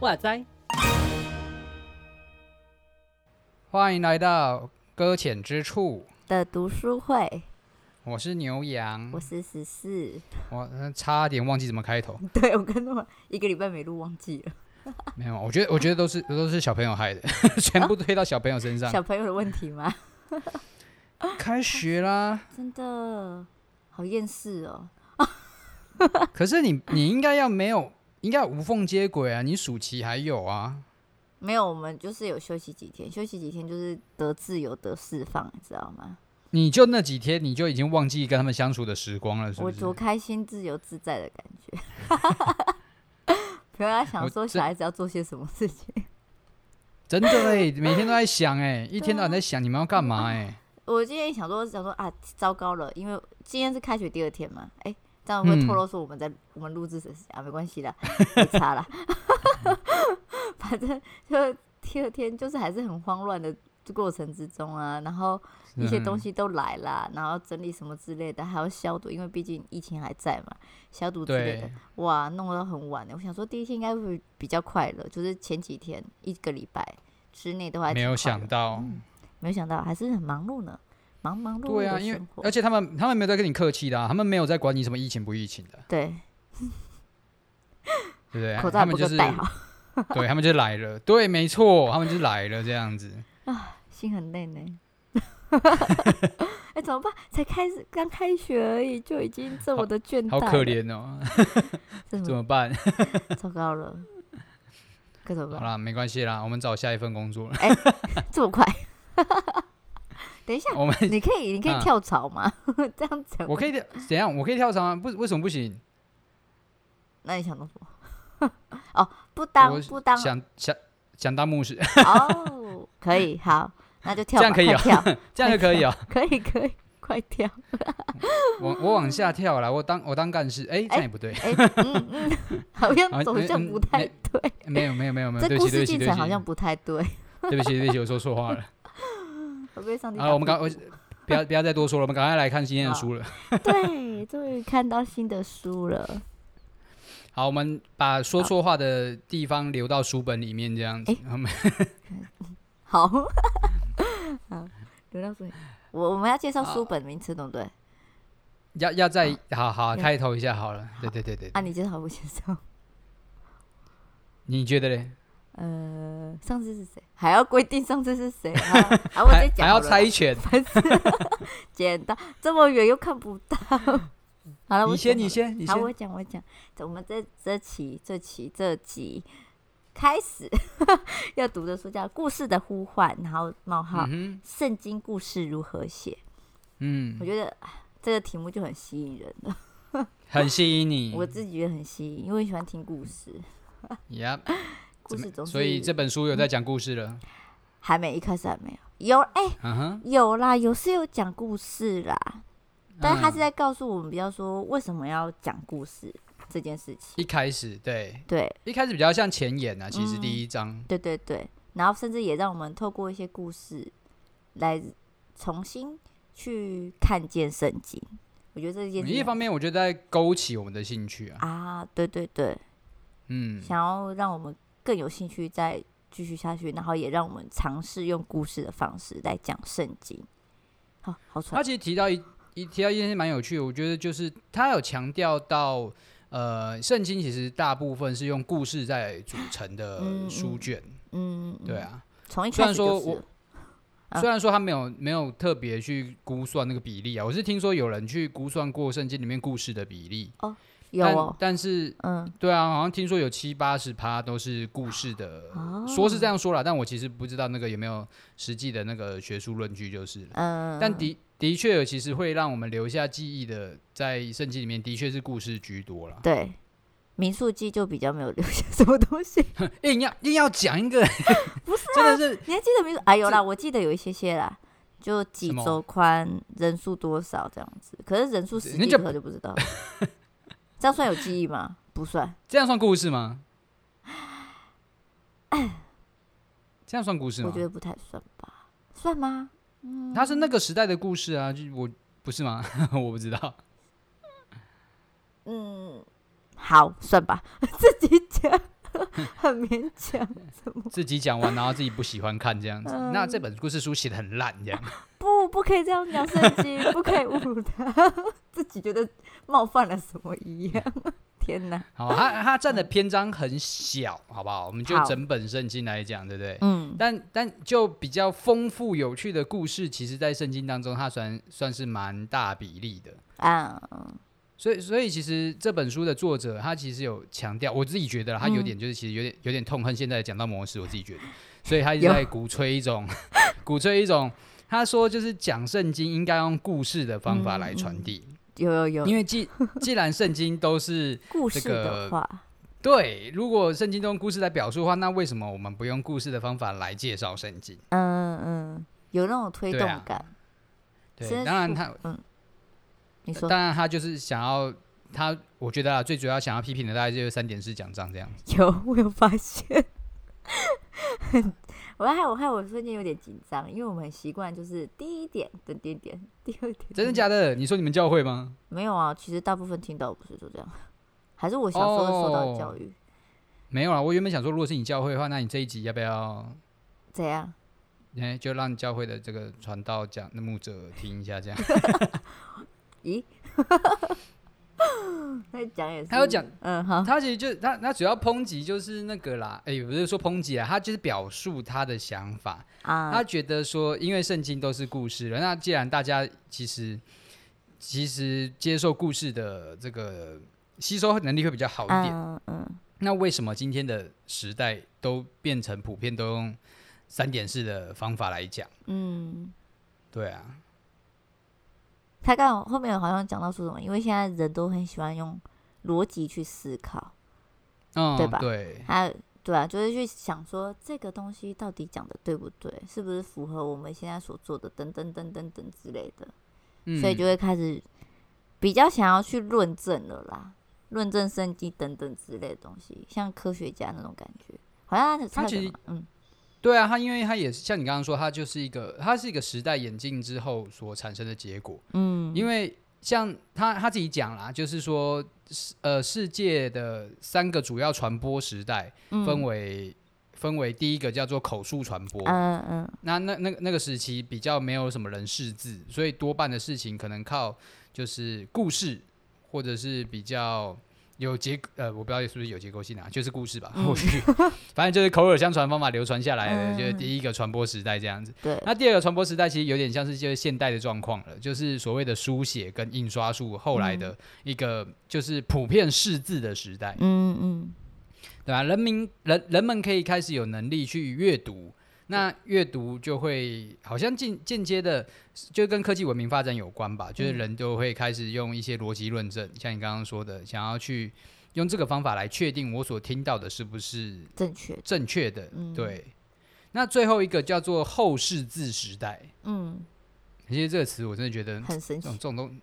哇塞！欢迎来到搁浅之处的读书会。我是牛羊，我是十四。我差点忘记怎么开头。对，我跟他们一个礼拜没录，忘记了。没有，我觉得我觉得都是都是小朋友害的，全部推到小朋友身上。哦、小朋友的问题吗？开学啦！真的好厌世哦。可是你你应该要没有。应该无缝接轨啊！你暑期还有啊？没有，我们就是有休息几天，休息几天就是得自由得释放，你知道吗？你就那几天，你就已经忘记跟他们相处的时光了，是不是？我多开心、自由自在的感觉。不要想说小孩子要做些什么事情。真的哎，每天都在想哎，一天到晚在想你们要干嘛哎。我今天想说想说啊，糟糕了，因为今天是开学第二天嘛，哎。这样会透露说我们在、嗯、我们录制时啊，没关系啦，没差啦。反正就第二天就是还是很慌乱的过程之中啊，然后一些东西都来了，然后整理什么之类的，还要消毒，因为毕竟疫情还在嘛，消毒之类的。哇，弄到很晚的。我想说第一天应该会比较快乐，就是前几天一个礼拜之内都还没有想到、嗯，没有想到还是很忙碌呢。忙忙碌碌，对啊，因为而且他们他们没有在跟你客气的、啊，他们没有在管你什么疫情不疫情的，对，对不对？口罩不就戴好，对他们就来了，对，没错，他们就来了，这样子啊，心很累呢。哎、欸，怎么办？才开始刚开学而已，就已经这么的倦怠，好，好可怜哦。怎么办？糟糕了，该怎么办？好了，没关系啦，我们找下一份工作了。哎、欸，这么快？等一下，我们你可以你可以跳槽吗？啊、这样子我可以怎样？我可以跳槽吗？不，为什么不行？那你想做什么？哦，不当不当，想想想当牧师。哦，可以，好，那就跳，这样可以啊、喔，这样就可以啊、喔，可以可以，快跳！我我往下跳了，我当我当干事，哎、欸，这样也不对，哎、欸，嗯嗯，好像走向不太对，欸、没有没有没有没有，这故事进程好像不太对，对不起对不起，我说错话了。好，我们赶，不要不要再多说了，我们赶快来看今天的书了。对，终于看到新的书了。好，我们把说错话的地方留到书本里面，这样子。欸、好，好，留到书本。我我们要介绍书本名称，对不对？要要再好好开头一下好了。对对对对。啊，你介绍不介绍？你觉得嘞？呃，上次是谁？还要规定上次是谁？啊，啊我再讲，还要猜拳，简单 这么远又看不到。好了，你先，你先，你先。好，我讲，我讲。我们这这期这期这集开始要读的书叫《故事的呼唤》，然后冒号圣经故事如何写？嗯，我觉得这个题目就很吸引人了，很吸引你。我自己觉得很吸引，因为喜欢听故事。Yep。故事总是，所以这本书有在讲故事了？嗯、还没，一开始还没有。有哎、欸，uh-huh. 有啦，有是有讲故事啦。但是他是在告诉我们，比较说为什么要讲故事这件事情。一开始，对对，一开始比较像前言啊。其实第一章、嗯，对对对，然后甚至也让我们透过一些故事来重新去看见圣经。我觉得这件事，一方面我觉得在勾起我们的兴趣啊。啊，对对对，嗯，想要让我们。更有兴趣再继续下去，然后也让我们尝试用故事的方式来讲圣经。好，好。他其实提到一一提到一件事蛮有趣的，我觉得就是他有强调到，呃，圣经其实大部分是用故事在组成的书卷。嗯，对啊。从一开始就是，虽然说我，啊，虽然说他没有没有特别去估算那个比例啊，我是听说有人去估算过圣经里面故事的比例。哦。有哦，但，但是，嗯，对啊，好像听说有七八十趴都是故事的，哦，说是这样说啦，但我其实不知道那个有没有实际的那个学术论据，就是了。嗯，但的的确有，其实会让我们留下记忆的，在圣经里面的确是故事居多了。对，民宿记就比较没有留下什么东西，硬要硬要讲一个，不是，啊，真的是，你还记得民数？哎有啦，我记得有一些些啦，就几周宽，人数多少这样子，可是人数实际多少就不知道。这样算有记忆吗？不算。这样算故事吗？这样算故事吗？我觉得不太算吧，算吗？嗯，它是那个时代的故事啊，就我不是吗？我不知道。嗯，好，算吧，自己讲。很勉强，自己讲完，然后自己不喜欢看这样子。嗯、那这本故事书写的很烂，这样不不可以这样讲圣经，不可以侮辱他，自己觉得冒犯了什么一样。天哪！好，他他占的篇章很小，好不好？我们就整本圣经来讲，对不对？嗯。但但就比较丰富有趣的故事，其实在圣经当中，它算算是蛮大比例的啊。所以，所以其实这本书的作者他其实有强调，我自己觉得他有点就是其实有点有点痛恨现在的讲道模式，我自己觉得，所以他一直在鼓吹一种 鼓吹一种，他说就是讲圣经应该用故事的方法来传递。有有有，因为既既然圣经都是 故事的话，对，如果圣经都用故事来表述的话，那为什么我们不用故事的方法来介绍圣经？嗯嗯，有那种推动感。对，啊、对，当然他嗯。你说当然，他就是想要他，我觉得啊，最主要想要批评的大概就是三点式奖章这样子。有，我有发现。我还我害我瞬间有点紧张，因为我们很习惯就是第一点等点点，第二点。真的假的？你说你们教会吗？没有啊，其实大部分听到不是就这样，还是我小时候受到的教育。哦，没有啊，我原本想说，如果是你教会的话，那你这一集要不要？怎样？哎，就让教会的这个传道讲的牧者听一下，这样。咦，他讲也是，他有讲，嗯，好，他其实就他他主要抨击就是那个啦，哎、欸，不是说抨击啊，他就是表述他的想法。啊，他觉得说，因为圣经都是故事了，那既然大家其实其实接受故事的这个吸收能力会比较好一点，嗯，嗯，那为什么今天的时代都变成普遍都用三点式的方法来讲？嗯，对啊。他刚后面好像讲到说什么，因为现在人都很喜欢用逻辑去思考，嗯，对吧？对，他对啊，就是去想说这个东西到底讲的对不对，是不是符合我们现在所做的等等等等等之类的，嗯，所以就会开始比较想要去论证了啦，论证升级等等之类的东西，像科学家那种感觉，好像他其实嗯。对啊，他因为他也是像你刚刚说，他就是一个，他是一个时代演进之后所产生的结果。嗯，因为像他他自己讲啦，就是说，呃，世界的三个主要传播时代分为、嗯、分为第一个叫做口述传播。嗯嗯，那那那那个时期比较没有什么人识字，所以多半的事情可能靠就是故事或者是比较。有结呃，我不知道是不是有结构性啊，就是故事吧，反正就是口耳相传方法流传下来的，嗯、就是第一个传播时代这样子。对，那第二个传播时代其实有点像是就是现代的状况了，就是所谓的书写跟印刷术后来的一个就是普遍识字的时代。嗯嗯，对吧？人民人人们可以开始有能力去阅读。那阅读就会好像间间接的就跟科技文明发展有关吧，嗯、就是人都会开始用一些逻辑论证，像你刚刚说的，想要去用这个方法来确定我所听到的是不是正确正确的。对。那最后一个叫做后世字时代。嗯，其实这个词我真的觉得很神奇。这种东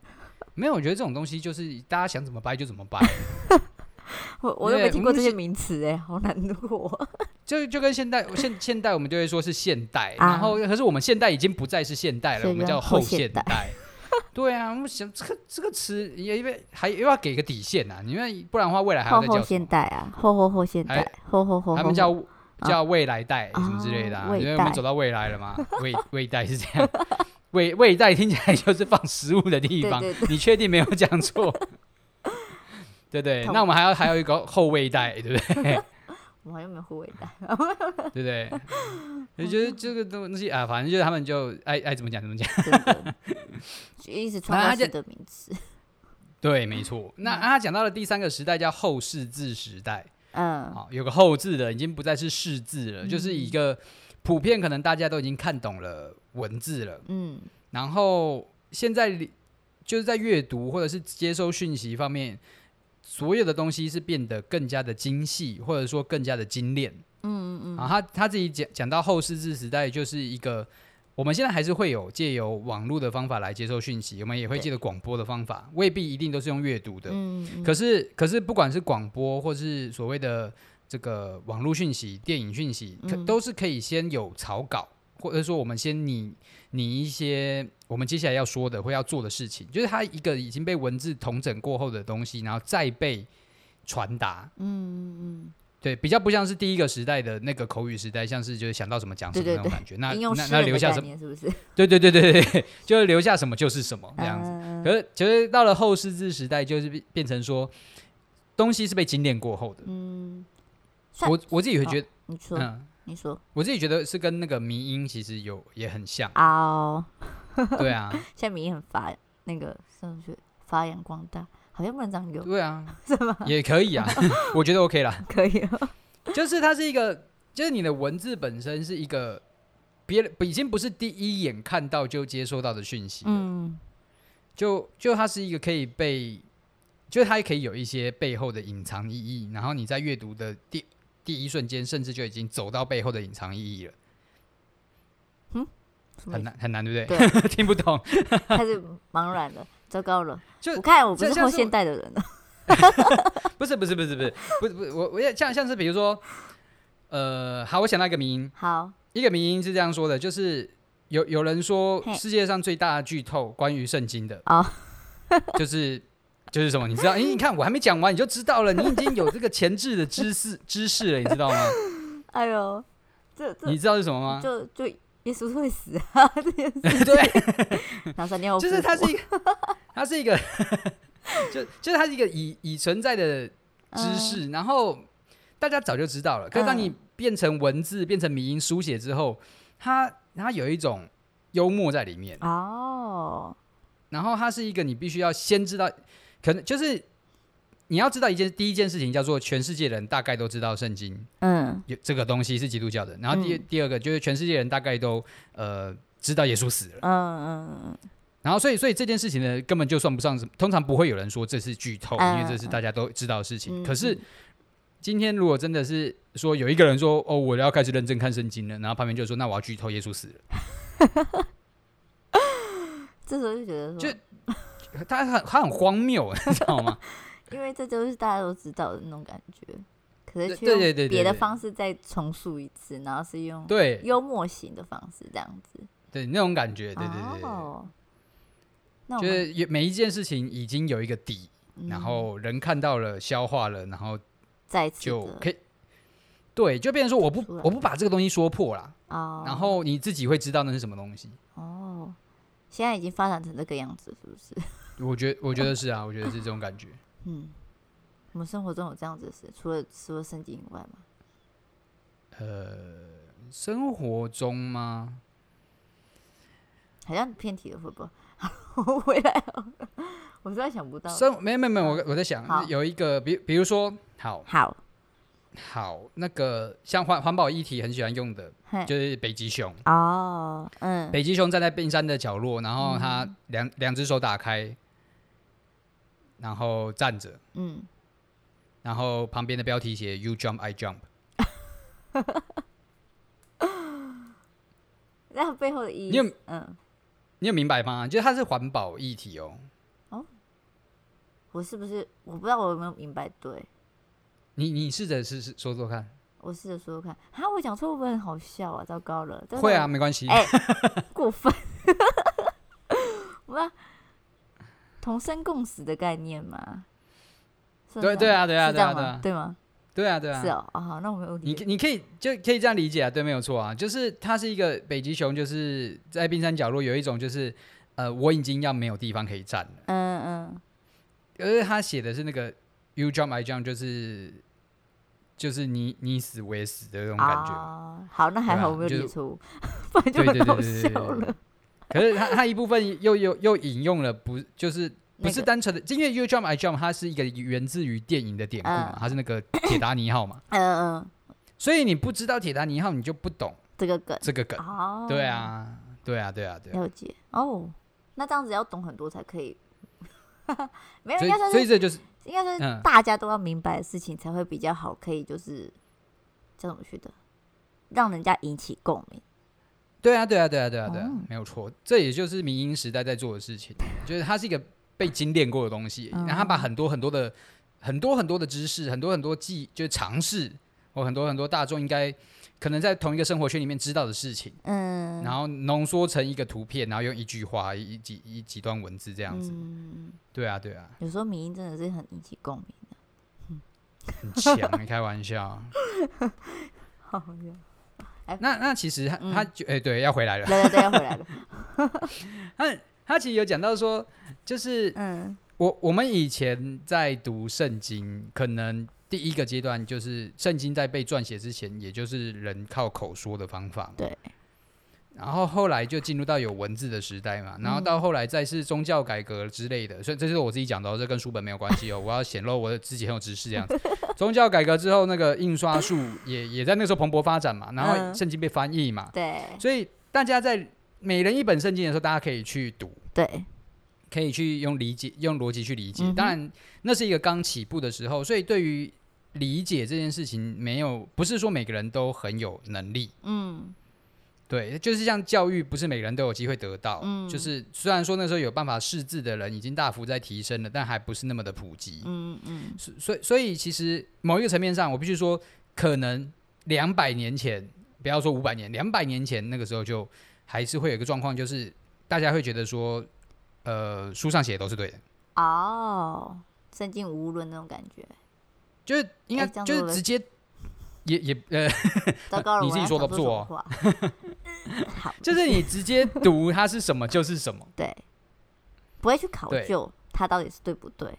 没有，我觉得这种东西就是大家想怎么掰就怎么掰。我我都没听过这些名词哎，好难过。就就跟现代现现代，我们就会说是现代，啊、然后可是我们现代已经不再是现代了，我们叫后现代。对啊，我们想这个这个词也因为还又要给个底线啊，因为不然的话未来还要再叫后现代啊，后后后现代，后后后他们叫叫未来代什么之类的，啊，因为我们走到未来了嘛，未未代是这样，未未代听起来就是放食物的地方，对对对，你确定没有讲错？对对，那我们还要还有一个后卫带，对不对？我还有没有后卫带？对不对？我觉得这个东西啊，反正就是他们就爱爱怎么讲怎么讲，一直创造新的名词。对，没错。那他讲到了第三个时代叫后世字时代，嗯，好，有个后字的，已经不再是世字了，就是一个普遍可能大家都已经看懂了文字了，嗯，然后现在就是在阅读或者是接收讯息方面。所有的东西是变得更加的精细，或者说更加的精炼。嗯嗯嗯。啊，他他自己讲讲到后世字时代，就是一个我们现在还是会有借由网络的方法来接受讯息，我们也会借着广播的方法，未必一定都是用阅读的。嗯，嗯。可是可是不管是广播或是所谓的这个网络讯息、电影讯息，可都是可以先有草稿，或者说我们先拟拟一些我们接下来要说的或要做的事情，就是它一个已经被文字统整过后的东西，然后再被传达。嗯嗯。对，比较不像是第一个时代的那个口语时代，像是就是想到什么讲什么那种感觉。那那那留下什么？是不是？对对对对对，就是留下什么就是什么这样子。嗯、可是其实到了后世字时代，就是变成说东西是被精炼过后的。嗯，我我自己会觉得，哦、你说，嗯，你说，我自己觉得是跟那个迷音其实有也很像哦。对啊，现在迷音很发那个上去发扬光大。好像不能这样用。对啊，是吗？也可以啊，我觉得 OK 啦。可以啊，就是它是一个，就是你的文字本身是一个别人已经不是第一眼看到就接收到的讯息。嗯，就就它是一个可以被，就是它也可以有一些背后的隐藏意义，然后你在阅读的第第一瞬间，甚至就已经走到背后的隐藏意义了。嗯，很难很难，对不对？对 听不懂，开始茫然了。糟糕了！就我看我不是后现代的人 了。不是不是不是不是不是不是我我也像像是比如说，呃，好，我想到一个迷因。好，一个迷因是这样说的，就是有有人说世界上最大的剧透关于圣经的啊，就是就是什么？你知道？哎，你看我还没讲完你就知道了，你已经有这个前置的知识知识了，你知道吗？哎呦，这这你知道是什么吗？就就。耶稣会死啊！这件事 对，就是它是一个，它是一个，就就是它是一个已已存在的知识，然后大家早就知道了。可是当你变成文字，变成迷音书写之后，它它有一种幽默在里面哦。然后它是一个你必须要先知道，可能就是。你要知道一件第一件事情叫做全世界人大概都知道圣经，嗯，有这个东西是基督教的。然后第、嗯、第二个就是全世界人大概都呃知道耶稣死了，嗯嗯嗯。然后所以所以这件事情呢，根本就算不上，通常不会有人说这是剧透，嗯、因为这是大家都知道的事情。嗯、可是今天如果真的是说有一个人说哦，我要开始认真看圣经了，然后旁边就说那我要剧透耶稣死了，这时候就觉得说就他很他很荒谬，你知道吗？因为这就是大家都知道的那种感觉，可是却用别的方式再重塑一次，然后是用对幽默型的方式这样子，对那种感觉，对对对就是每一件事情已经有一个底，嗯、然后人看到了、消化了，然后再次就可以，对，就变成说我不我不把这个东西说破了，哦，然后你自己会知道那是什么东西。哦，现在已经发展成这个样子，是不是？我觉得 我觉得是啊，我觉得是这种感觉。嗯，我们生活中有这样子的事，除了除了圣经以外吗？呃，生活中吗？好像偏题了，会不会？我回来了，我实在想不到。生没没没，我我在想有一个，比比如说，好，好，好，那个像环环保议题很喜欢用的，就是北极熊哦，嗯，北极熊站在冰山的角落，然后它两两只手打开。然后站着，嗯，然后旁边的标题写 “You jump, I jump”，那背后的意义，你有嗯，你有明白吗？就是它是环保议题哦。哦，我是不是我不知道我有没有明白对？你你试着试试说说看。我试着说说看，啊，我讲错会不会很好笑啊？糟糕了，会啊，没关系。哎，过分，我。同生共死的概念嘛？对对啊，对啊，对啊，对啊，对吗？对啊，对啊。是哦，好，那我没有理解。你你可以就可以这样理解啊，对，没有错啊，就是它是一个北极熊，就是在冰山角落有一种，就是呃，我已经要没有地方可以站了。嗯嗯。而是他写的是那个 “You jump, I jump”，就是就是你你死我也死的那种感觉。好，那还好我没有理出，不然就很好笑了。可是他他一部分又又又引用了不就是不是单纯的，因为 You jump I jump 它是一个源自于电影的典故嘛，它是那个铁达尼号嘛，嗯嗯，所以你不知道铁达尼号，你就不懂这个梗，这个梗，对啊，对啊，对啊，对。了解。哦，那这样子要懂很多才可以，没有，所以这就是应该是大家都要明白的事情才会比较好，可以就是叫怎么去的，让人家引起共鸣。对啊，对啊，对啊，对啊，对啊，没有错，这也就是民营时代在做的事情，就是它是一个被精炼过的东西，然后他把很多很多的很多很多的知识，很多很多技，就是尝试或很多很多大众应该可能在同一个生活圈里面知道的事情，嗯，然后浓缩成一个图片，然后用一句话、一几一几段文字这样子，嗯，对啊，对啊，有时候迷音真的是很引起共鸣。的，嗯，很强，你开玩笑，好那那其实他、嗯、他就哎、欸、对要回来了，对对对要回来了，他他其实有讲到说，就是嗯，我我们以前在读圣经，可能第一个阶段就是圣经在被撰写之前，也就是人靠口说的方法，对。然后后来就进入到有文字的时代嘛，然后到后来再是宗教改革之类的，嗯、所以这是我自己讲的，这跟书本没有关系哦。我要显露我自己很有知识这样子。宗教改革之后，那个印刷术也也在那个时候蓬勃发展嘛，然后圣经被翻译嘛，对。所以大家在每人一本圣经的时候，大家可以去读，对，可以去用理解、用逻辑去理解。嗯、当然，那是一个刚起步的时候，所以对于理解这件事情，没有不是说每个人都很有能力，嗯。对，就是像教育，不是每个人都有机会得到。嗯，就是虽然说那时候有办法识字的人已经大幅在提升了，但还不是那么的普及。嗯嗯。所以所以其实某一个层面上，我必须说，可能两百年前，不要说五百年，两百年前那个时候就还是会有一个状况，就是大家会觉得说，呃，书上写的都是对的。哦，圣经无误论那种感觉，就是应该就是直接。也也呃，你自己说的不错哦。就是你直接读它是什么就是什么，对，不会去考究它到底是对不对，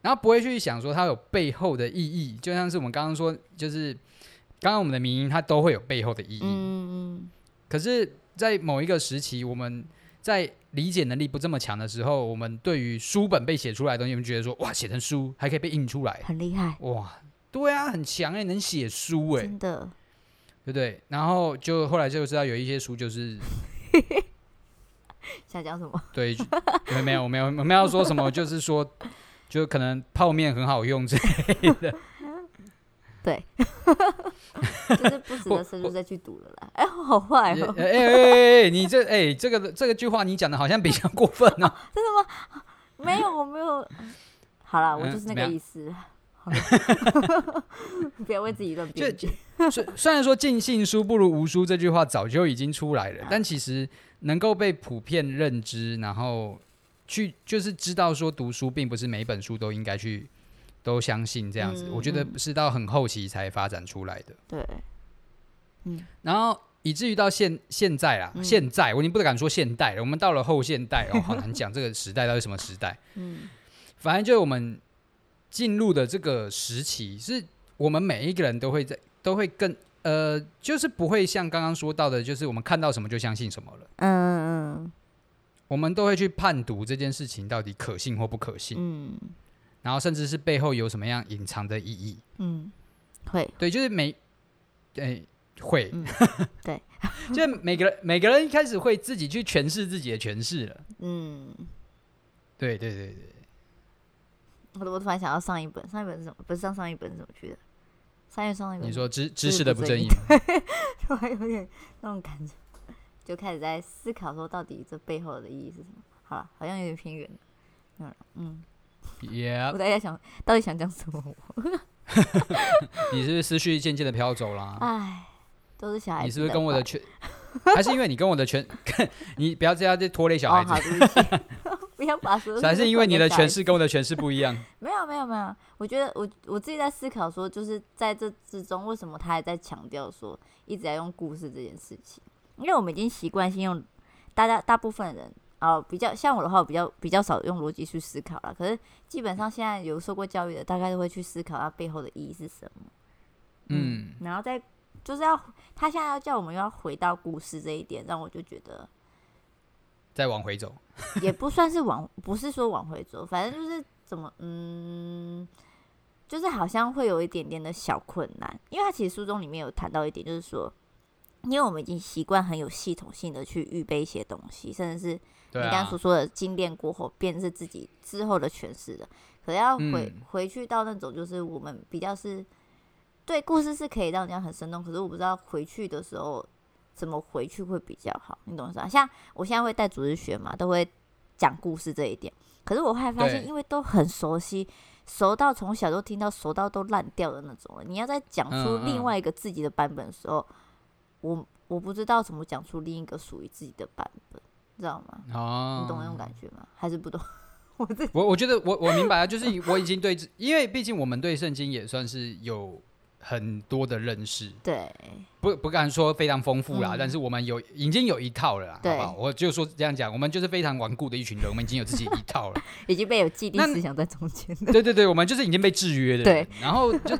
然后不会去想说它有背后的意义，就像是我们刚刚说，就是刚刚我们的名音它都会有背后的意义。嗯嗯。可是，在某一个时期，我们在理解能力不这么强的时候，我们对于书本被写出来的东西，我们觉得说哇，写成书还可以被印出来，很厉害哇。对啊，很强哎、欸，能写书哎、欸，真的，对不对？然后就后来就知道有一些书就是 想讲什么？对，没有没有没有要说什么，就是说，就可能泡面很好用之类的。对，就是不值得深入再去读了啦。哎，好坏哦！哎哎哎哎，你这哎这个这个句话你讲的好像比较过分哦。真的吗？没有，我没有。好了，我就是那个意思。嗯 不要为自己乱编剧。虽虽然说“尽信书不如无书”这句话早就已经出来了，但其实能够被普遍认知，然后去就是知道说读书并不是每本书都应该去都相信这样子。我觉得是到很后期才发展出来的。对，然后以至于到现现在啦，现在我已经不敢说现代了，我们到了后现代哦，好难 讲这个时代到底什么时代。嗯，反正就是我们。进入的这个时期，是我们每一个人都会在，都会更呃，就是不会像刚刚说到的，就是我们看到什么就相信什么了。嗯嗯。我们都会去判读这件事情到底可信或不可信。嗯。然后甚至是背后有什么样隐藏的意义。嗯。会。对，就是每，对，会。嗯、对。就每个人 每个人一开始会自己去诠释自己的诠释了。嗯。对对对对。我我突然想到上一本，上一本是什么？不是上上一本是怎么去的？三月上一本。你说知知识的不正义，我还 有点那种感觉，就开始在思考说，到底这背后的意义是什么？好了，好像有点偏远。嗯嗯。Yeah。我在想到底想讲什么？你是不是思绪渐渐的飘走了？哎，都是小孩子。你是不是跟我的全？还是因为你跟我的全？你不要这样再拖累小孩子。不要把所有。还是因为你的诠释跟我的诠释不一样？没有没有没有，我觉得我我自己在思考说，就是在这之中，为什么他还在强调说一直在用故事这件事情？因为我们已经习惯性用，大家大部分人啊、呃，比较像我的话，我比较比较少用逻辑去思考了。可是基本上现在有受过教育的，大概都会去思考它背后的意义是什么。嗯，嗯然后再就是要他现在要叫我们又要回到故事这一点，让我就觉得。再往回走，也不算是往，不是说往回走，反正就是怎么，嗯，就是好像会有一点点的小困难，因为他其实书中里面有谈到一点，就是说，因为我们已经习惯很有系统性的去预备一些东西，甚至是你刚刚所说的精炼过后，便是自己之后的诠释的，可是要回回去到那种，就是我们比较是对故事是可以让人家很生动，可是我不知道回去的时候。怎么回去会比较好？你懂是吧？像我现在会带组织学嘛，都会讲故事这一点。可是我后来发现，因为都很熟悉，熟到从小都听到熟到都烂掉的那种了。你要再讲出另外一个自己的版本的时候，嗯嗯、我我不知道怎么讲出另一个属于自己的版本，知道吗？哦，你懂那种感觉吗？还是不懂？我我我觉得我我明白啊，就是我已经对，因为毕竟我们对圣经也算是有。很多的认识，对，不不敢说非常丰富啦，嗯，但是我们有已经有一套了啦，对，好不好？我就说这样讲，我们就是非常顽固的一群人，我们已经有自己一套了，已经被有既定思想在中间。对对对，我们就是已经被制约的，对。然后就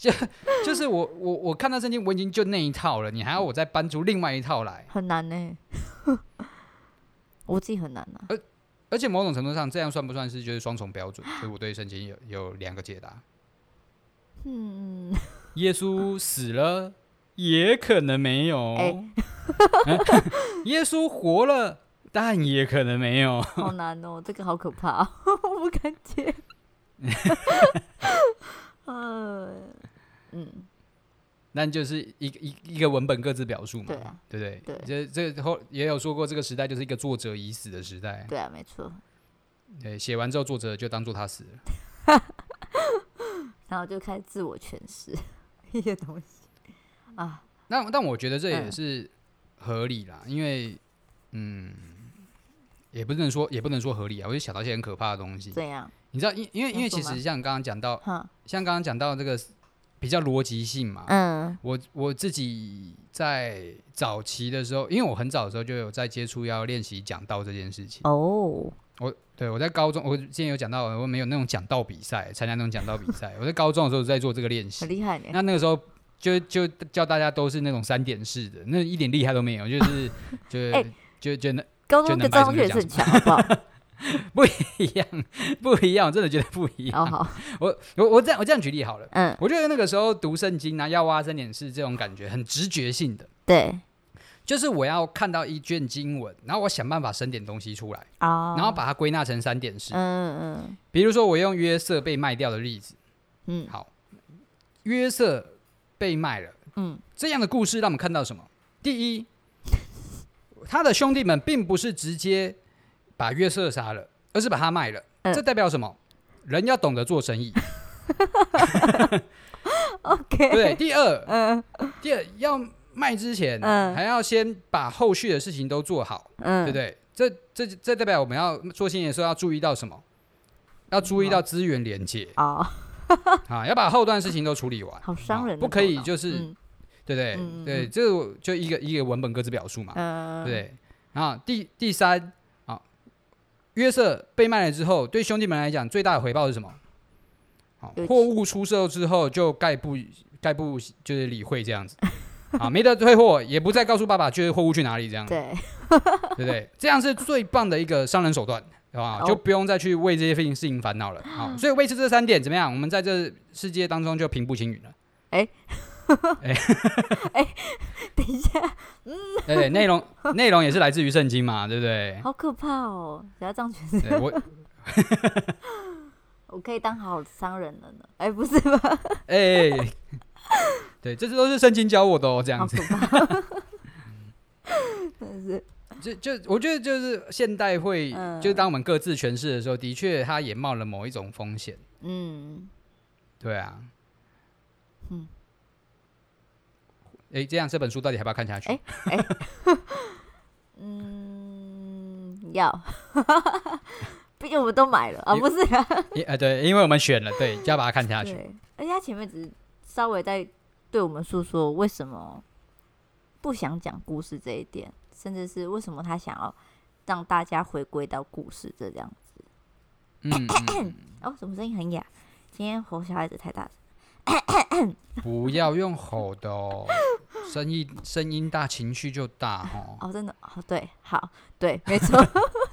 就 就是我我我看到圣经，我已经就那一套了，你还要我再搬出另外一套来，很难呢。我自己很难啊。而而且某种程度上，这样算不算是就是双重标准？所以我对圣经有有两个解答。嗯。耶稣死了，也可能没有。欸、耶稣活了，但也可能没有。好难哦，这个好可怕，我不敢接。嗯，那就是一一一个文本各自表述嘛，对啊，对不对？对，这这后也有说过，这个时代就是一个作者已死的时代。对啊，没错。对，写完之后，作者就当做他死了，然后就开始自我诠释。一些东西啊，那但我觉得这也是合理啦，嗯、因为嗯，也不能说也不能说合理啊，我就想到一些很可怕的东西。怎样？你知道，因因为因为其实像刚刚讲到，像刚刚讲到这个比较逻辑性嘛，嗯，我我自己在早期的时候，因为我很早的时候就有在接触要练习讲道这件事情哦。我对我在高中，我之前有讲到，我没有那种讲道比赛，参加那种讲道比赛。我在高中的时候在做这个练习，很厉害。那那个时候就就叫大家都是那种三点式的，那一点厉害都没有，就是 就、欸、就就那高中跟中学是很强，好不好？不一样，不一样，我真的觉得不一样。Oh, 好，我我我这样我这样举例好了。嗯，我觉得那个时候读圣经啊，要挖三点是这种感觉，很直觉性的。对。就是我要看到一卷经文，然后我想办法生点东西出来，oh. 然后把它归纳成三点式。嗯嗯。比如说，我用约瑟被卖掉的例子。嗯。好，约瑟被卖了。嗯。这样的故事让我们看到什么？第一，他的兄弟们并不是直接把约瑟杀了，而是把他卖了。嗯。这代表什么？人要懂得做生意。OK。对。第二，嗯。第二要。卖之前，嗯，还要先把后续的事情都做好，嗯，对不对？这这这代表我们要做生意的时候要注意到什么？要注意到资源连接啊，啊，要把后段事情都处理完。好伤人，不可以就是，对不对？对，这个就一个一个文本各自表述嘛，对不对？然后第第三啊，约瑟被卖了之后，对兄弟们来讲最大的回报是什么？好，货物出售之后就概不概不就是理会这样子。啊，没得退货，也不再告诉爸爸，就是货物去哪里这样。对，对不对？这样是最棒的一个商人手段，对吧？就不用再去为这些事情烦恼了。好，所以维持这三点怎么样？我们在这世界当中就平步青云了。哎，哎，哎，等一下，嗯，对，内容内容也是来自于圣经嘛，对不对？好可怕哦！只要这样诠释，我我可以当好商人了呢。哎，不是吧？哎。对，这些都是圣经教我的哦，这样子。真是，就就我觉得就是现代会，嗯、就是当我们各自诠释的时候，的确他也冒了某一种风险。嗯，对啊。嗯。哎，这样这本书到底要不要看下去？哎哎。嗯，要。毕竟我们都买了啊，不是啊？哎，对，因为我们选了，对，就要把它看下去。而且他前面只是。稍微在对我们诉说为什么不想讲故事这一点，甚至是为什么他想要让大家回归到故事这样子。嗯，嗯，哦，什么声音很哑？今天吼小孩子太大声。不要用吼的哦，声音声音大，情绪就大 哦。哦，真的哦，对，好，对，没错。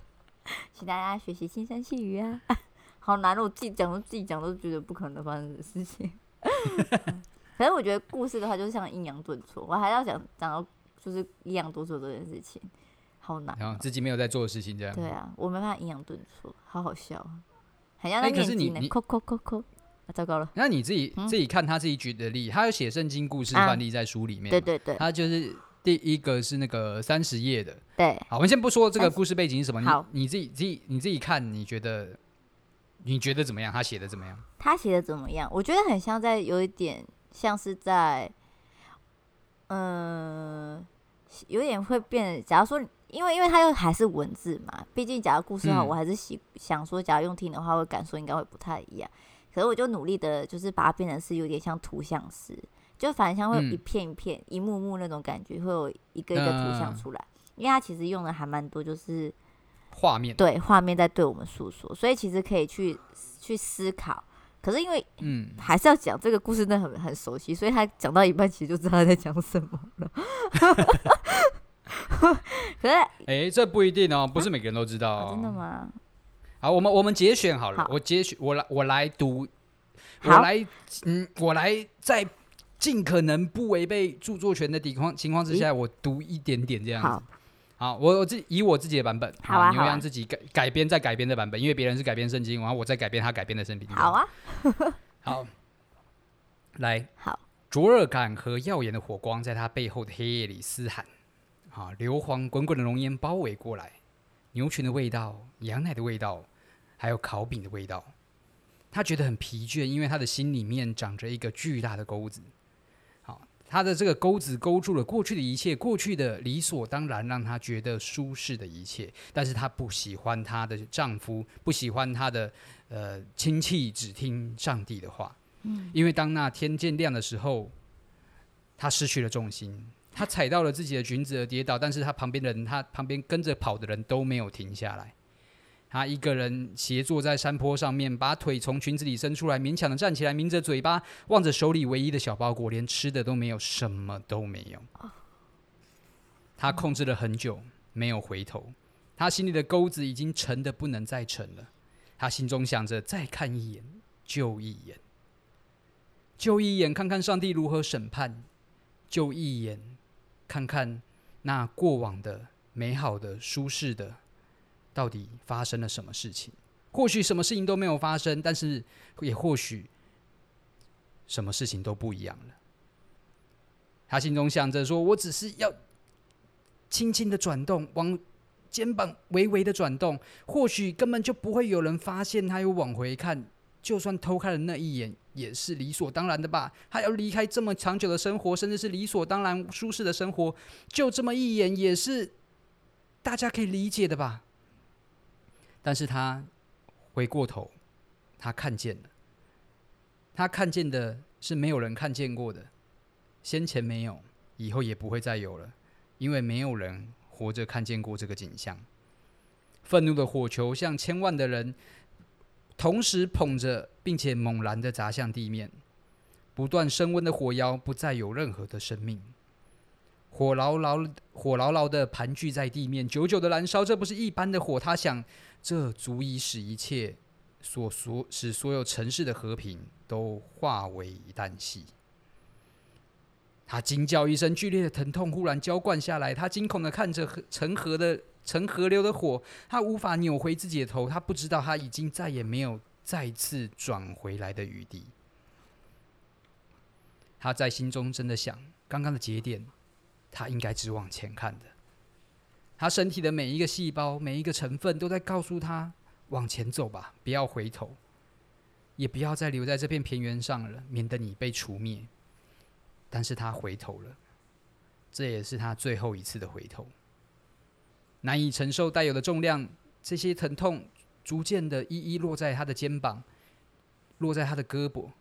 请大家学习轻声细语啊！好难，我自己讲都自己讲都觉得不可能发生的事情。反正我觉得故事的话，就是像阴阳顿挫，我还要讲讲到就是阴阳顿挫这件事情，好难。然后自己没有在做的事情，这样。对啊，我没办法阴阳顿挫，好好笑，很像在念经呢。扣扣扣扣，糟糕了。那你自己自己看他自己举的例，他有写圣经故事范例在书里面。对对对，他就是第一个是那个三十页的。对，好，我们先不说这个故事背景是什么，你你自己自己你自己看，你觉得？你觉得怎么样？他写的怎么样？他写的怎么样？我觉得很像在有一点像是在，嗯、呃，有点会变。假如说，因为因为他又还是文字嘛，毕竟假如故事的话，我还是喜想说，假如用听的话，会感受应该会不太一样。可是我就努力的，就是把它变成是有点像图像式，就反正像会有一片一片、嗯、一幕幕那种感觉，会有一个一个图像出来。呃、因为它其实用的还蛮多，就是。画面对画面在对我们诉说，所以其实可以去去思考。可是因为嗯，还是要讲这个故事，真的很很熟悉，所以他讲到一半，其实就知道他在讲什么了。可是哎、欸，这不一定哦，不是每个人都知道、哦啊。真的吗？好，我们我们节选好了，好。我节选，我来我来读，我来嗯，我来在尽可能不违背著作权的底况情况之下，我读一点点这样子。好，我我自以我自己的版本，好啊，你会让自己改改编再改编的版本，因为别人是改编圣经，然后我再改编他改编的圣经。好啊，好，来，好，灼热感和耀眼的火光在他背后的黑夜里嘶喊，啊，硫磺滚滚的浓烟包围过来，牛群的味道，羊奶的味道，还有烤饼的味道，他觉得很疲倦，因为他的心里面长着一个巨大的钩子。好他的这个钩子勾住了过去的一切，过去的理所当然让他觉得舒适的一切，但是他不喜欢她的丈夫，不喜欢她的呃亲戚只听上帝的话，嗯，因为当那天渐亮的时候，他失去了重心，他踩到了自己的裙子而跌倒，但是他旁边的人，他旁边跟着跑的人都没有停下来。他一个人斜坐在山坡上面，把腿从裙子里伸出来，勉强的站起来，抿着嘴巴，望着手里唯一的小包裹，连吃的都没有，什么都没有。他控制了很久，没有回头。他心里的钩子已经沉的不能再沉了。他心中想着：再看一眼，就一眼，就一眼，看看上帝如何审判；就一眼，看看那过往的美好的、舒适的。到底发生了什么事情？或许什么事情都没有发生，但是也或许什么事情都不一样了。他心中想着说：“我只是要轻轻的转动，往肩膀微微的转动，或许根本就不会有人发现他又往回看。就算偷看了那一眼，也是理所当然的吧？他要离开这么长久的生活，甚至是理所当然舒适的生活，就这么一眼，也是大家可以理解的吧？”但是他回过头，他看见了，他看见的是没有人看见过的，先前没有，以后也不会再有了，因为没有人活着看见过这个景象。愤怒的火球像千万的人同时捧着，并且猛然的砸向地面，不断升温的火妖不再有任何的生命，火牢牢火牢牢的盘踞在地面，久久的燃烧。这不是一般的火，他想。这足以使一切所所使所有城市的和平都化为一旦夕。他惊叫一声，剧烈的疼痛忽然浇灌下来。他惊恐的看着成河的成河流的火，他无法扭回自己的头。他不知道他已经再也没有再次转回来的余地。他在心中真的想：刚刚的节点，他应该只往前看的。他身体的每一个细胞、每一个成分都在告诉他：往前走吧，不要回头，也不要再留在这片平原上了，免得你被除灭。但是他回头了，这也是他最后一次的回头。难以承受带有的重量，这些疼痛逐渐的一一落在他的肩膀，落在他的胳膊，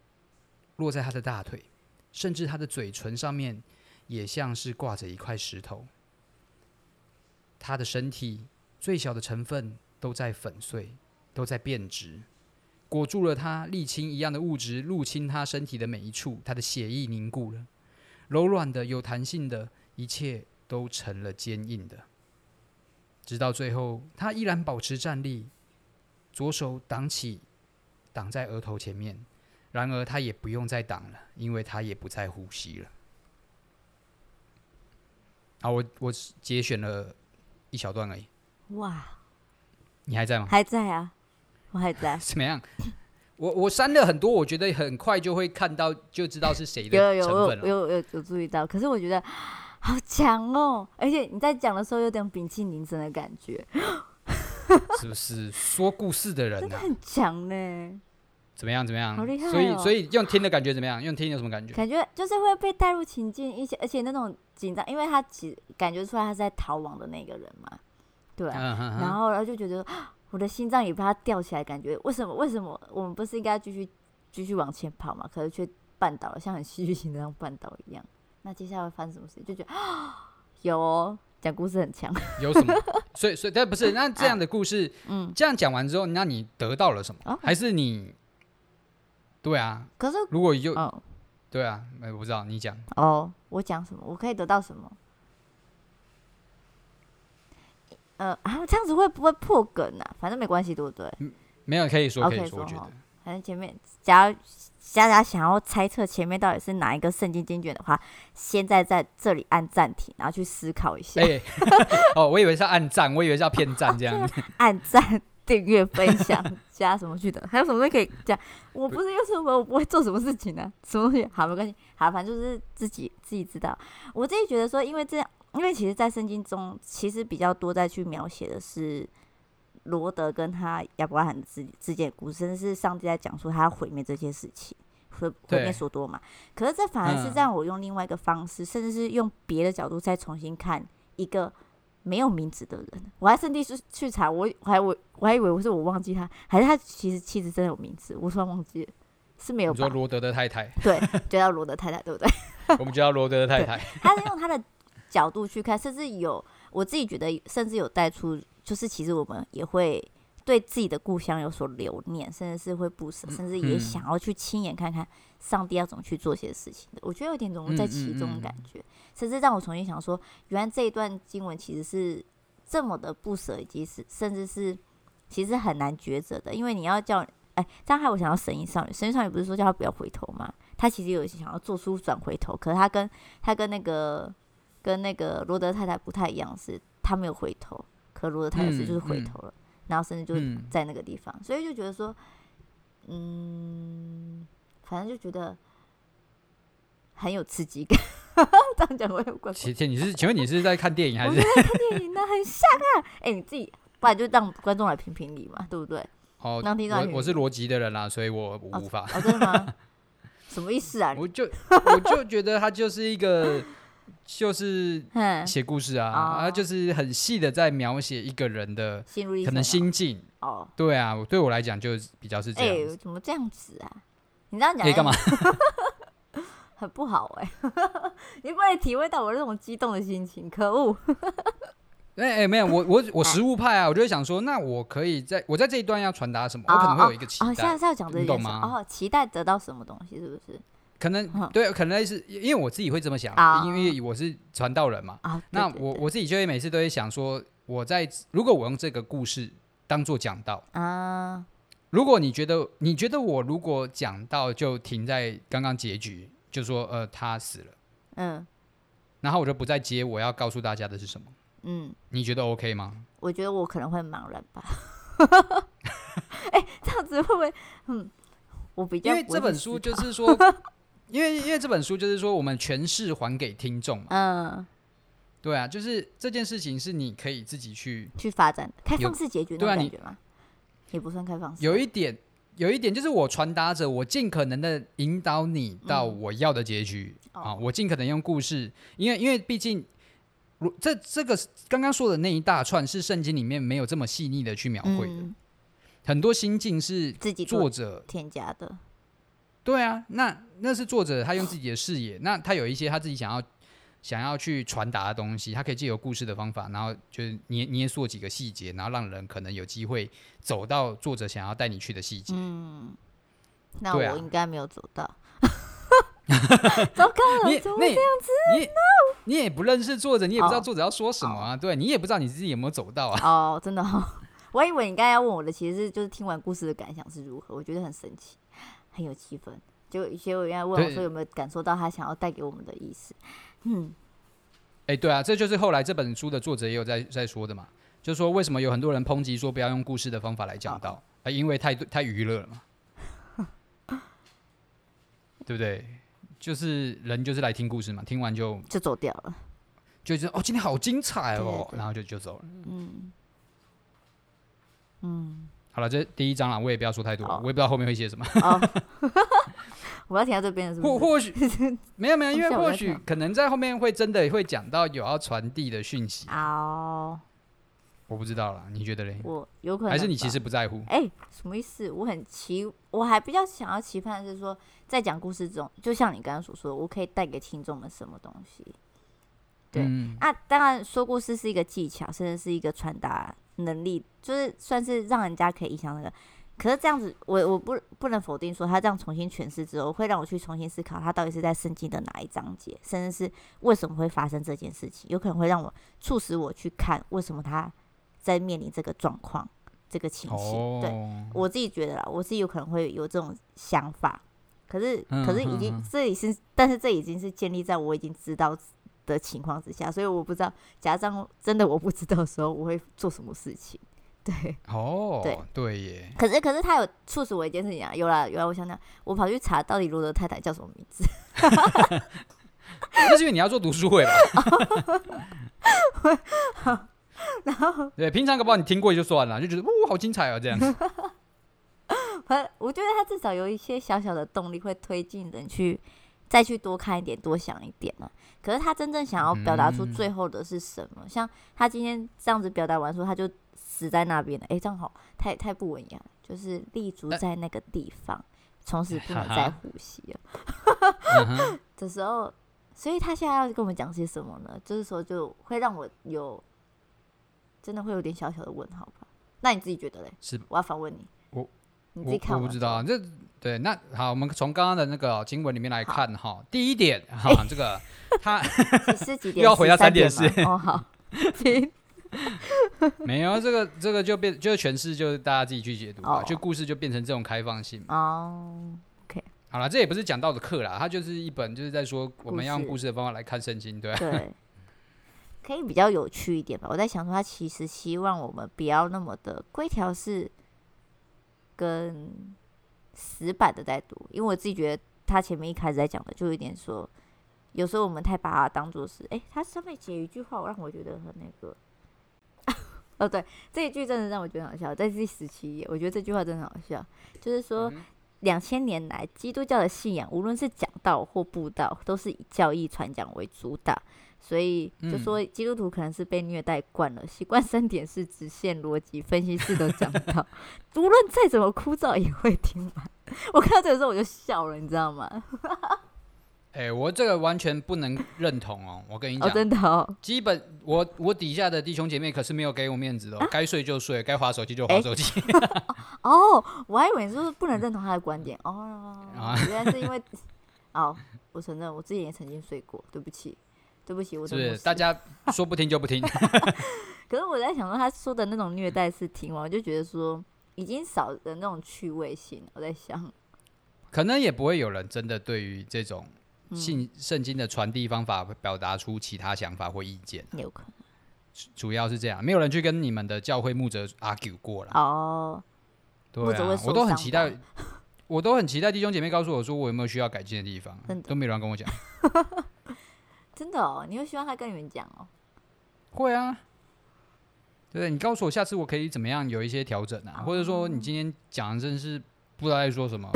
落在他的大腿，甚至他的嘴唇上面，也像是挂着一块石头。他的身体最小的成分都在粉碎，都在变质，裹住了他沥青一样的物质入侵他身体的每一处，他的血液凝固了，柔软的、有弹性的，一切都成了坚硬的。直到最后，他依然保持站立，左手挡起，挡在额头前面。然而，他也不用再挡了，因为他也不再呼吸了。啊，我我节选了。一小段而已。哇，你还在吗？还在啊，我还在。怎么样？我我删了很多，我觉得很快就会看到，就知道是谁的成分了。有有有有有注意到，可是我觉得好强哦，而且你在讲的时候有点屏气凝神的感觉。是不是说故事的人、啊、真的很强呢？怎么样？怎么样？好厉害、哦！所以，所以用听的感觉怎么样？用听有什么感觉？感觉就是会被带入情境，一些而且那种紧张，因为他其感觉出来他是在逃亡的那个人嘛，对、啊嗯、哼哼然后，然后就觉得我的心脏也被他吊起来，感觉为什么？为什么我们不是应该继续继续往前跑嘛？可是却绊倒了，像很戏剧性的那种绊倒一样。那接下来会发生什么事？就觉得有哦，讲故事很强。有什么？所以，所以，但不是那这样的故事，啊、嗯，这样讲完之后，那你得到了什么？哦、还是你？对啊，可是如果就、哦、对啊，我不知道你讲哦，我讲什么？我可以得到什么？呃啊，这样子会不会破梗啊？反正没关系，对不对？没有可以说可以说，我觉得反正前面，假如大家想要猜测前面到底是哪一个圣经经卷的话，现在在这里按暂停，然后去思考一下。欸、哦，我以为是按赞，我以为是要骗赞这样子，按赞。订阅、分享、加什么去的？还有什么可以讲？我不是又什么？我不会做什么事情呢、啊？什么东西？好，没关系。好，反正就是自己自己知道。我自己觉得说，因为这样，因为其实，在圣经中，其实比较多在去描写的是罗德跟他亚伯拉罕之之间的故事，甚至是上帝在讲述他要毁灭这些事情，毁毁灭所多嘛。可是这反而是让我用另外一个方式，嗯、甚至是用别的角度再重新看一个。没有名字的人，我还甚至去去查，我我还我我还以为我是我忘记他，还是他其实妻子真的有名字，我突然忘记了，是没有。你说罗德的太太，对，就叫罗德太太，对不对？我们叫罗德的太太。他是用他的角度去看，甚至有我自己觉得，甚至有带出，就是其实我们也会对自己的故乡有所留念，甚至是会不舍，甚至也想要去亲眼看看上帝要怎么去做些事情的。我觉得有点融入在其中的感觉。甚至让我重新想说，原来这一段经文其实是这么的不舍，以及是甚至是其实很难抉择的。因为你要叫哎，这样害我想要神医少女，神医少女不是说叫他不要回头吗？他其实有些想要做出转回头，可是他跟他跟那个跟那个罗德太太不太一样，是他没有回头，可罗德太太是就是回头了，然后甚至就在那个地方，所以就觉得说，嗯，反正就觉得很有刺激感。这样讲我有关系。请你是，请问你是在看电影还是？我在看电影呢，很像啊。哎、欸，你自己，不然就让观众来评评理嘛，对不对？哦，让听我我是逻辑的人啦，所以我无法。哦，哦，真的吗？什么意思啊？我就我就觉得他就是一个，就是写故事啊，啊就是很细的在描写一个人的可能心境。哦，对啊，对我来讲就比较是这样。哎、欸，怎么这样子啊？你这样讲可以干嘛？很不好哎、欸，你不能体会到我这种激动的心情，可恶！哎哎，没有，我我我实物派啊，我就会想说，那我可以在我在这一段要传达什么？我可能会有一个期待。哦，现在是要讲这件事哦，期待得到什么东西？是不是？可能对，可能是因为我自己会这么想，因为我是传道人嘛。那我我自己就会每次都会想说，我在如果我用这个故事当做讲道啊，如果你觉得你觉得我如果讲到就停在刚刚结局。就说呃，他死了，嗯，然后我就不再接我要告诉大家的是什么，嗯，你觉得 OK 吗？我觉得我可能会茫然吧，哎、欸，这样子会不会？嗯，我比较 因为这本书就是说，因为因为这本书就是说，我们诠释还给听众嘛，嗯，对啊，就是这件事情是你可以自己去去发展的，开放式结局那种感觉吗？啊、也不算开放式，有一点。有一点就是我传达着，我尽可能的引导你到我要的结局啊！我尽可能用故事，因为因为毕竟，如这这个刚刚说的那一大串是圣经里面没有这么细腻的去描绘的，很多心境是自己作者添加的。对啊，那那是作者他用自己的视野，那他有一些他自己想要。想要去传达的东西，他可以借由故事的方法，然后就是捏捏塑几个细节，然后让人可能有机会走到作者想要带你去的细节。嗯，那我应该没有走到。糟糕了，你怎么这样子？你也不认识作者，你也不知道作者要说什么啊？哦、对，你也不知道你自己有没有走到啊？哦，真的哦，我以为你刚才要问我的，其实是就是听完故事的感想是如何？我觉得很神奇，很有气氛。就一些我原来问我说有没有感受到他想要带给我们的意思。嗯，哎、欸，对啊，这就是后来这本书的作者也有在在说的嘛，就是说为什么有很多人抨击说不要用故事的方法来讲道，啊，因为太太娱乐了嘛，对不对？就是人就是来听故事嘛，听完就就走掉了，就觉得哦今天好精彩哦，然后就就走了。嗯，嗯，好了，这第一章了，我也不要说太多，哦、我也不知道后面会写什么。哦、我要停到这边是不是？或或许 没有没有，因为或许可能在后面会真的会讲到有要传递的讯息。哦。我不知道了，你觉得嘞？我有可能，还是你其实不在乎？哎、欸，什么意思？我很期，我还比较想要期盼的是说，在讲故事中，就像你刚刚所说的，我可以带给听众们什么东西？对，那、嗯啊、当然说故事是一个技巧，甚至是一个传达能力，就是算是让人家可以影响那个。可是这样子，我我不不能否定说，他这样重新诠释之后，会让我去重新思考，他到底是在圣经的哪一章节，甚至是为什么会发生这件事情，有可能会让我促使我去看为什么他。在面临这个状况，这个情形，oh. 对我自己觉得啦，我自己有可能会有这种想法，可是，可是已经、嗯、这里是，但是这已经是建立在我已经知道的情况之下，所以我不知道，假装真的我不知道的时候，我会做什么事情。对，哦、oh,，对，对耶。可是，可是他有促使我一件事情啊，有啦，有啦，我想想，我跑去查到底罗德太太叫什么名字。那是因为你要做读书会吧？然后对，平常可不好你听过就算了，就觉得哇，好精彩哦，这样子。我觉得他至少有一些小小的动力，会推进人去再去多看一点、多想一点呢、啊。可是他真正想要表达出最后的是什么？嗯、像他今天这样子表达完说，他就死在那边了。哎，这样好，太太不文雅，就是立足在那个地方，从此不能再呼吸了。这时候，所以他现在要跟我们讲些什么呢？就是说，就会让我有。真的会有点小小的问号吧？那你自己觉得嘞？是，我要反问你。我你自己看，我不知道。这对，那好，我们从刚刚的那个经文里面来看哈。第一点哈、欸，这个 他 又要回到三点四。哦，好，行。没有这个，这个就变，就是诠释，就是大家自己去解读吧。就故事就变成这种开放性哦。OK，好了，这也不是讲道的课啦，它就是一本，就是在说我们要用故事的方法来看圣经，对对。可以比较有趣一点吧。我在想说，他其实希望我们不要那么的规条式跟死板的在读，因为我自己觉得他前面一开始在讲的，就有点说，有时候我们太把它当做是，哎、欸，他上面写一句话，让我觉得很那个。哦，对，这一句真的让我觉得很好笑，在第十七页，我觉得这句话真的很好笑，就是说，两千年来基督教的信仰，无论是讲道或布道，都是以教义传讲为主导。所以就说基督徒可能是被虐待惯了，习惯三点式直线逻辑分析式都讲到，无论再怎么枯燥也会听完。我看到这个时候我就笑了，你知道吗？哎、欸，我这个完全不能认同哦！我跟你讲、哦，真的哦。基本我我底下的弟兄姐妹可是没有给我面子的、哦，该、啊、睡就睡，该划手机就划手机。欸、哦，我还以为你是不能认同他的观点哦。原来是因为 哦，我承认我自己也曾经睡过，对不起。对不起，我是大家说不听就不听。可是我在想说，他说的那种虐待是听完，我就觉得说已经少了那种趣味性。我在想，可能也不会有人真的对于这种信圣经的传递方法表达出其他想法或意见、啊。有可能，主要是这样，没有人去跟你们的教会牧者 argue 过了。哦，对啊，我都很期待，我都很期待弟兄姐妹告诉我说我有没有需要改进的地方，都没有人跟我讲。真的哦，你会希望他跟你们讲哦？会啊，对不对？你告诉我下次我可以怎么样有一些调整啊？或者说你今天讲的真是不知道在说什么？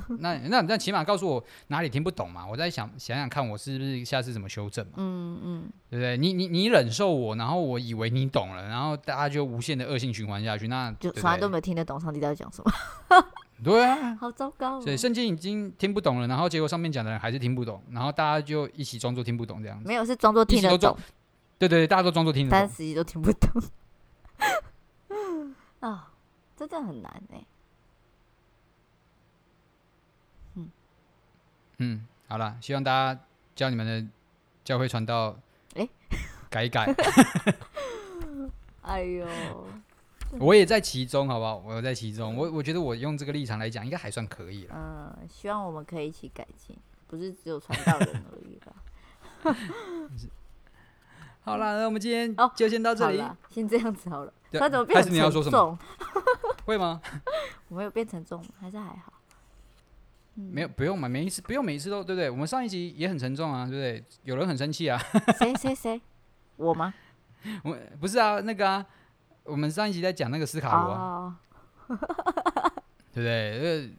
那那那起码告诉我哪里听不懂嘛？我在想想想看，我是不是下次怎么修正嘛？嗯嗯，对不对？你你你忍受我，然后我以为你懂了，然后大家就无限的恶性循环下去，那就从来都没有听得懂上帝在讲什么。对啊，好糟糕、哦。对，圣经已经听不懂了，然后结果上面讲的人还是听不懂，然后大家就一起装作听不懂这样子。没有，是装作听得懂。对对对，大家都装作听得懂，但实际都听不懂。啊、哦，真的很难呢。嗯嗯，好了，希望大家教你们的教会传道，哎，改一改。哎呦。我也在其中，好不好？我在其中，我我觉得我用这个立场来讲，应该还算可以了。嗯，希望我们可以一起改进，不是只有传道人而已吧。好了，那我们今天就先到这里，哦、先这样子好了。他怎么变成重？还是你要说什么？会吗？我没有变成重，还是还好。嗯、没有，不用嘛，每一次不用每一次都对不对？我们上一集也很沉重啊，对不对？有人很生气啊。谁谁谁？我吗？我不是啊，那个啊。我们上一集在讲那个斯卡罗、啊，哦、对不对？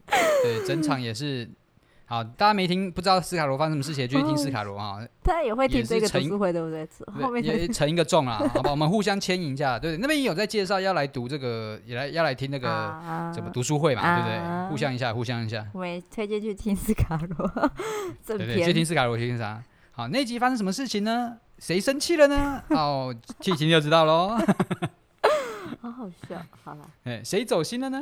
对，整场也是。好，大家没听，不知道斯卡罗发生什么事情，就去听斯卡罗啊。他也会听这个读书会，对不对？后面也成一个众啦，好吧？我们互相牵引一下，对，那边也有在介绍要来读这个，也来要来听那个怎么读书会嘛，对不对？互相一下，互相一下。我也推荐去听斯卡罗，对对，去听斯卡罗，去听啥？好，那集发生什么事情呢？谁生气了呢？哦，剧情就知道喽。好好笑，好了。哎，谁走心了呢？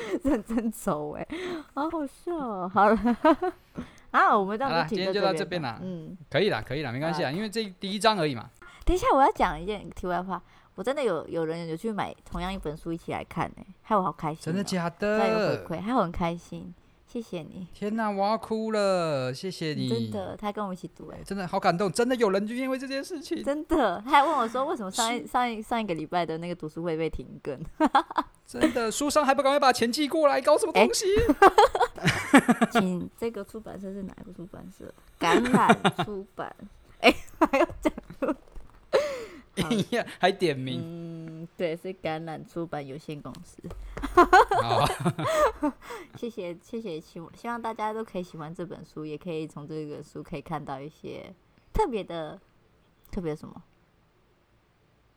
认真走哎，好好笑哦！好了，啊，我们到时今天就到这边了。嗯，可以啦，可以啦，没关系啊，因为这第一章而已嘛。等一下，我要讲一件题外话，我真的有有人有去买同样一本书一起来看哎，害我好开心。真的假的？还有回馈，害我很开心。谢谢你！天哪，我要哭了！谢谢你，真的，他跟我们一起读，哎，真的好感动，真的有人就因为这件事情，真的，他还问我说，为什么上一上一上一个礼拜的那个读书会被停更？真的，书商还不赶快把钱寄过来，搞什么东西？请这个出版社是哪个出版社？橄榄出版。哎，还要讲。还点名？嗯，对，是橄榄出版有限公司。谢谢 谢谢，希望希望大家都可以喜欢这本书，也可以从这个书可以看到一些特别的特别什么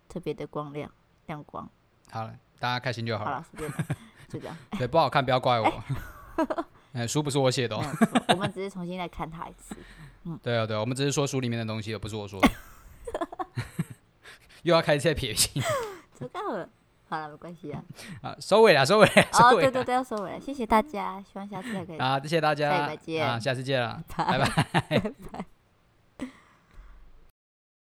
特别的光亮亮光。好了，大家开心就好了。好了，就这样，就这样。对，不好看不要怪我。哎，书不是我写的，我们只是重新再看它一次。嗯，对啊对，我们只是说书里面的东西，不是我说的。又要开始在撇清，知道了，好了，没关系啊。啊，收尾了，收尾了，哦，对对对，要收尾了，谢谢大家，希望下次还可以。啊，谢谢大家，见，啊，下次见了，拜拜。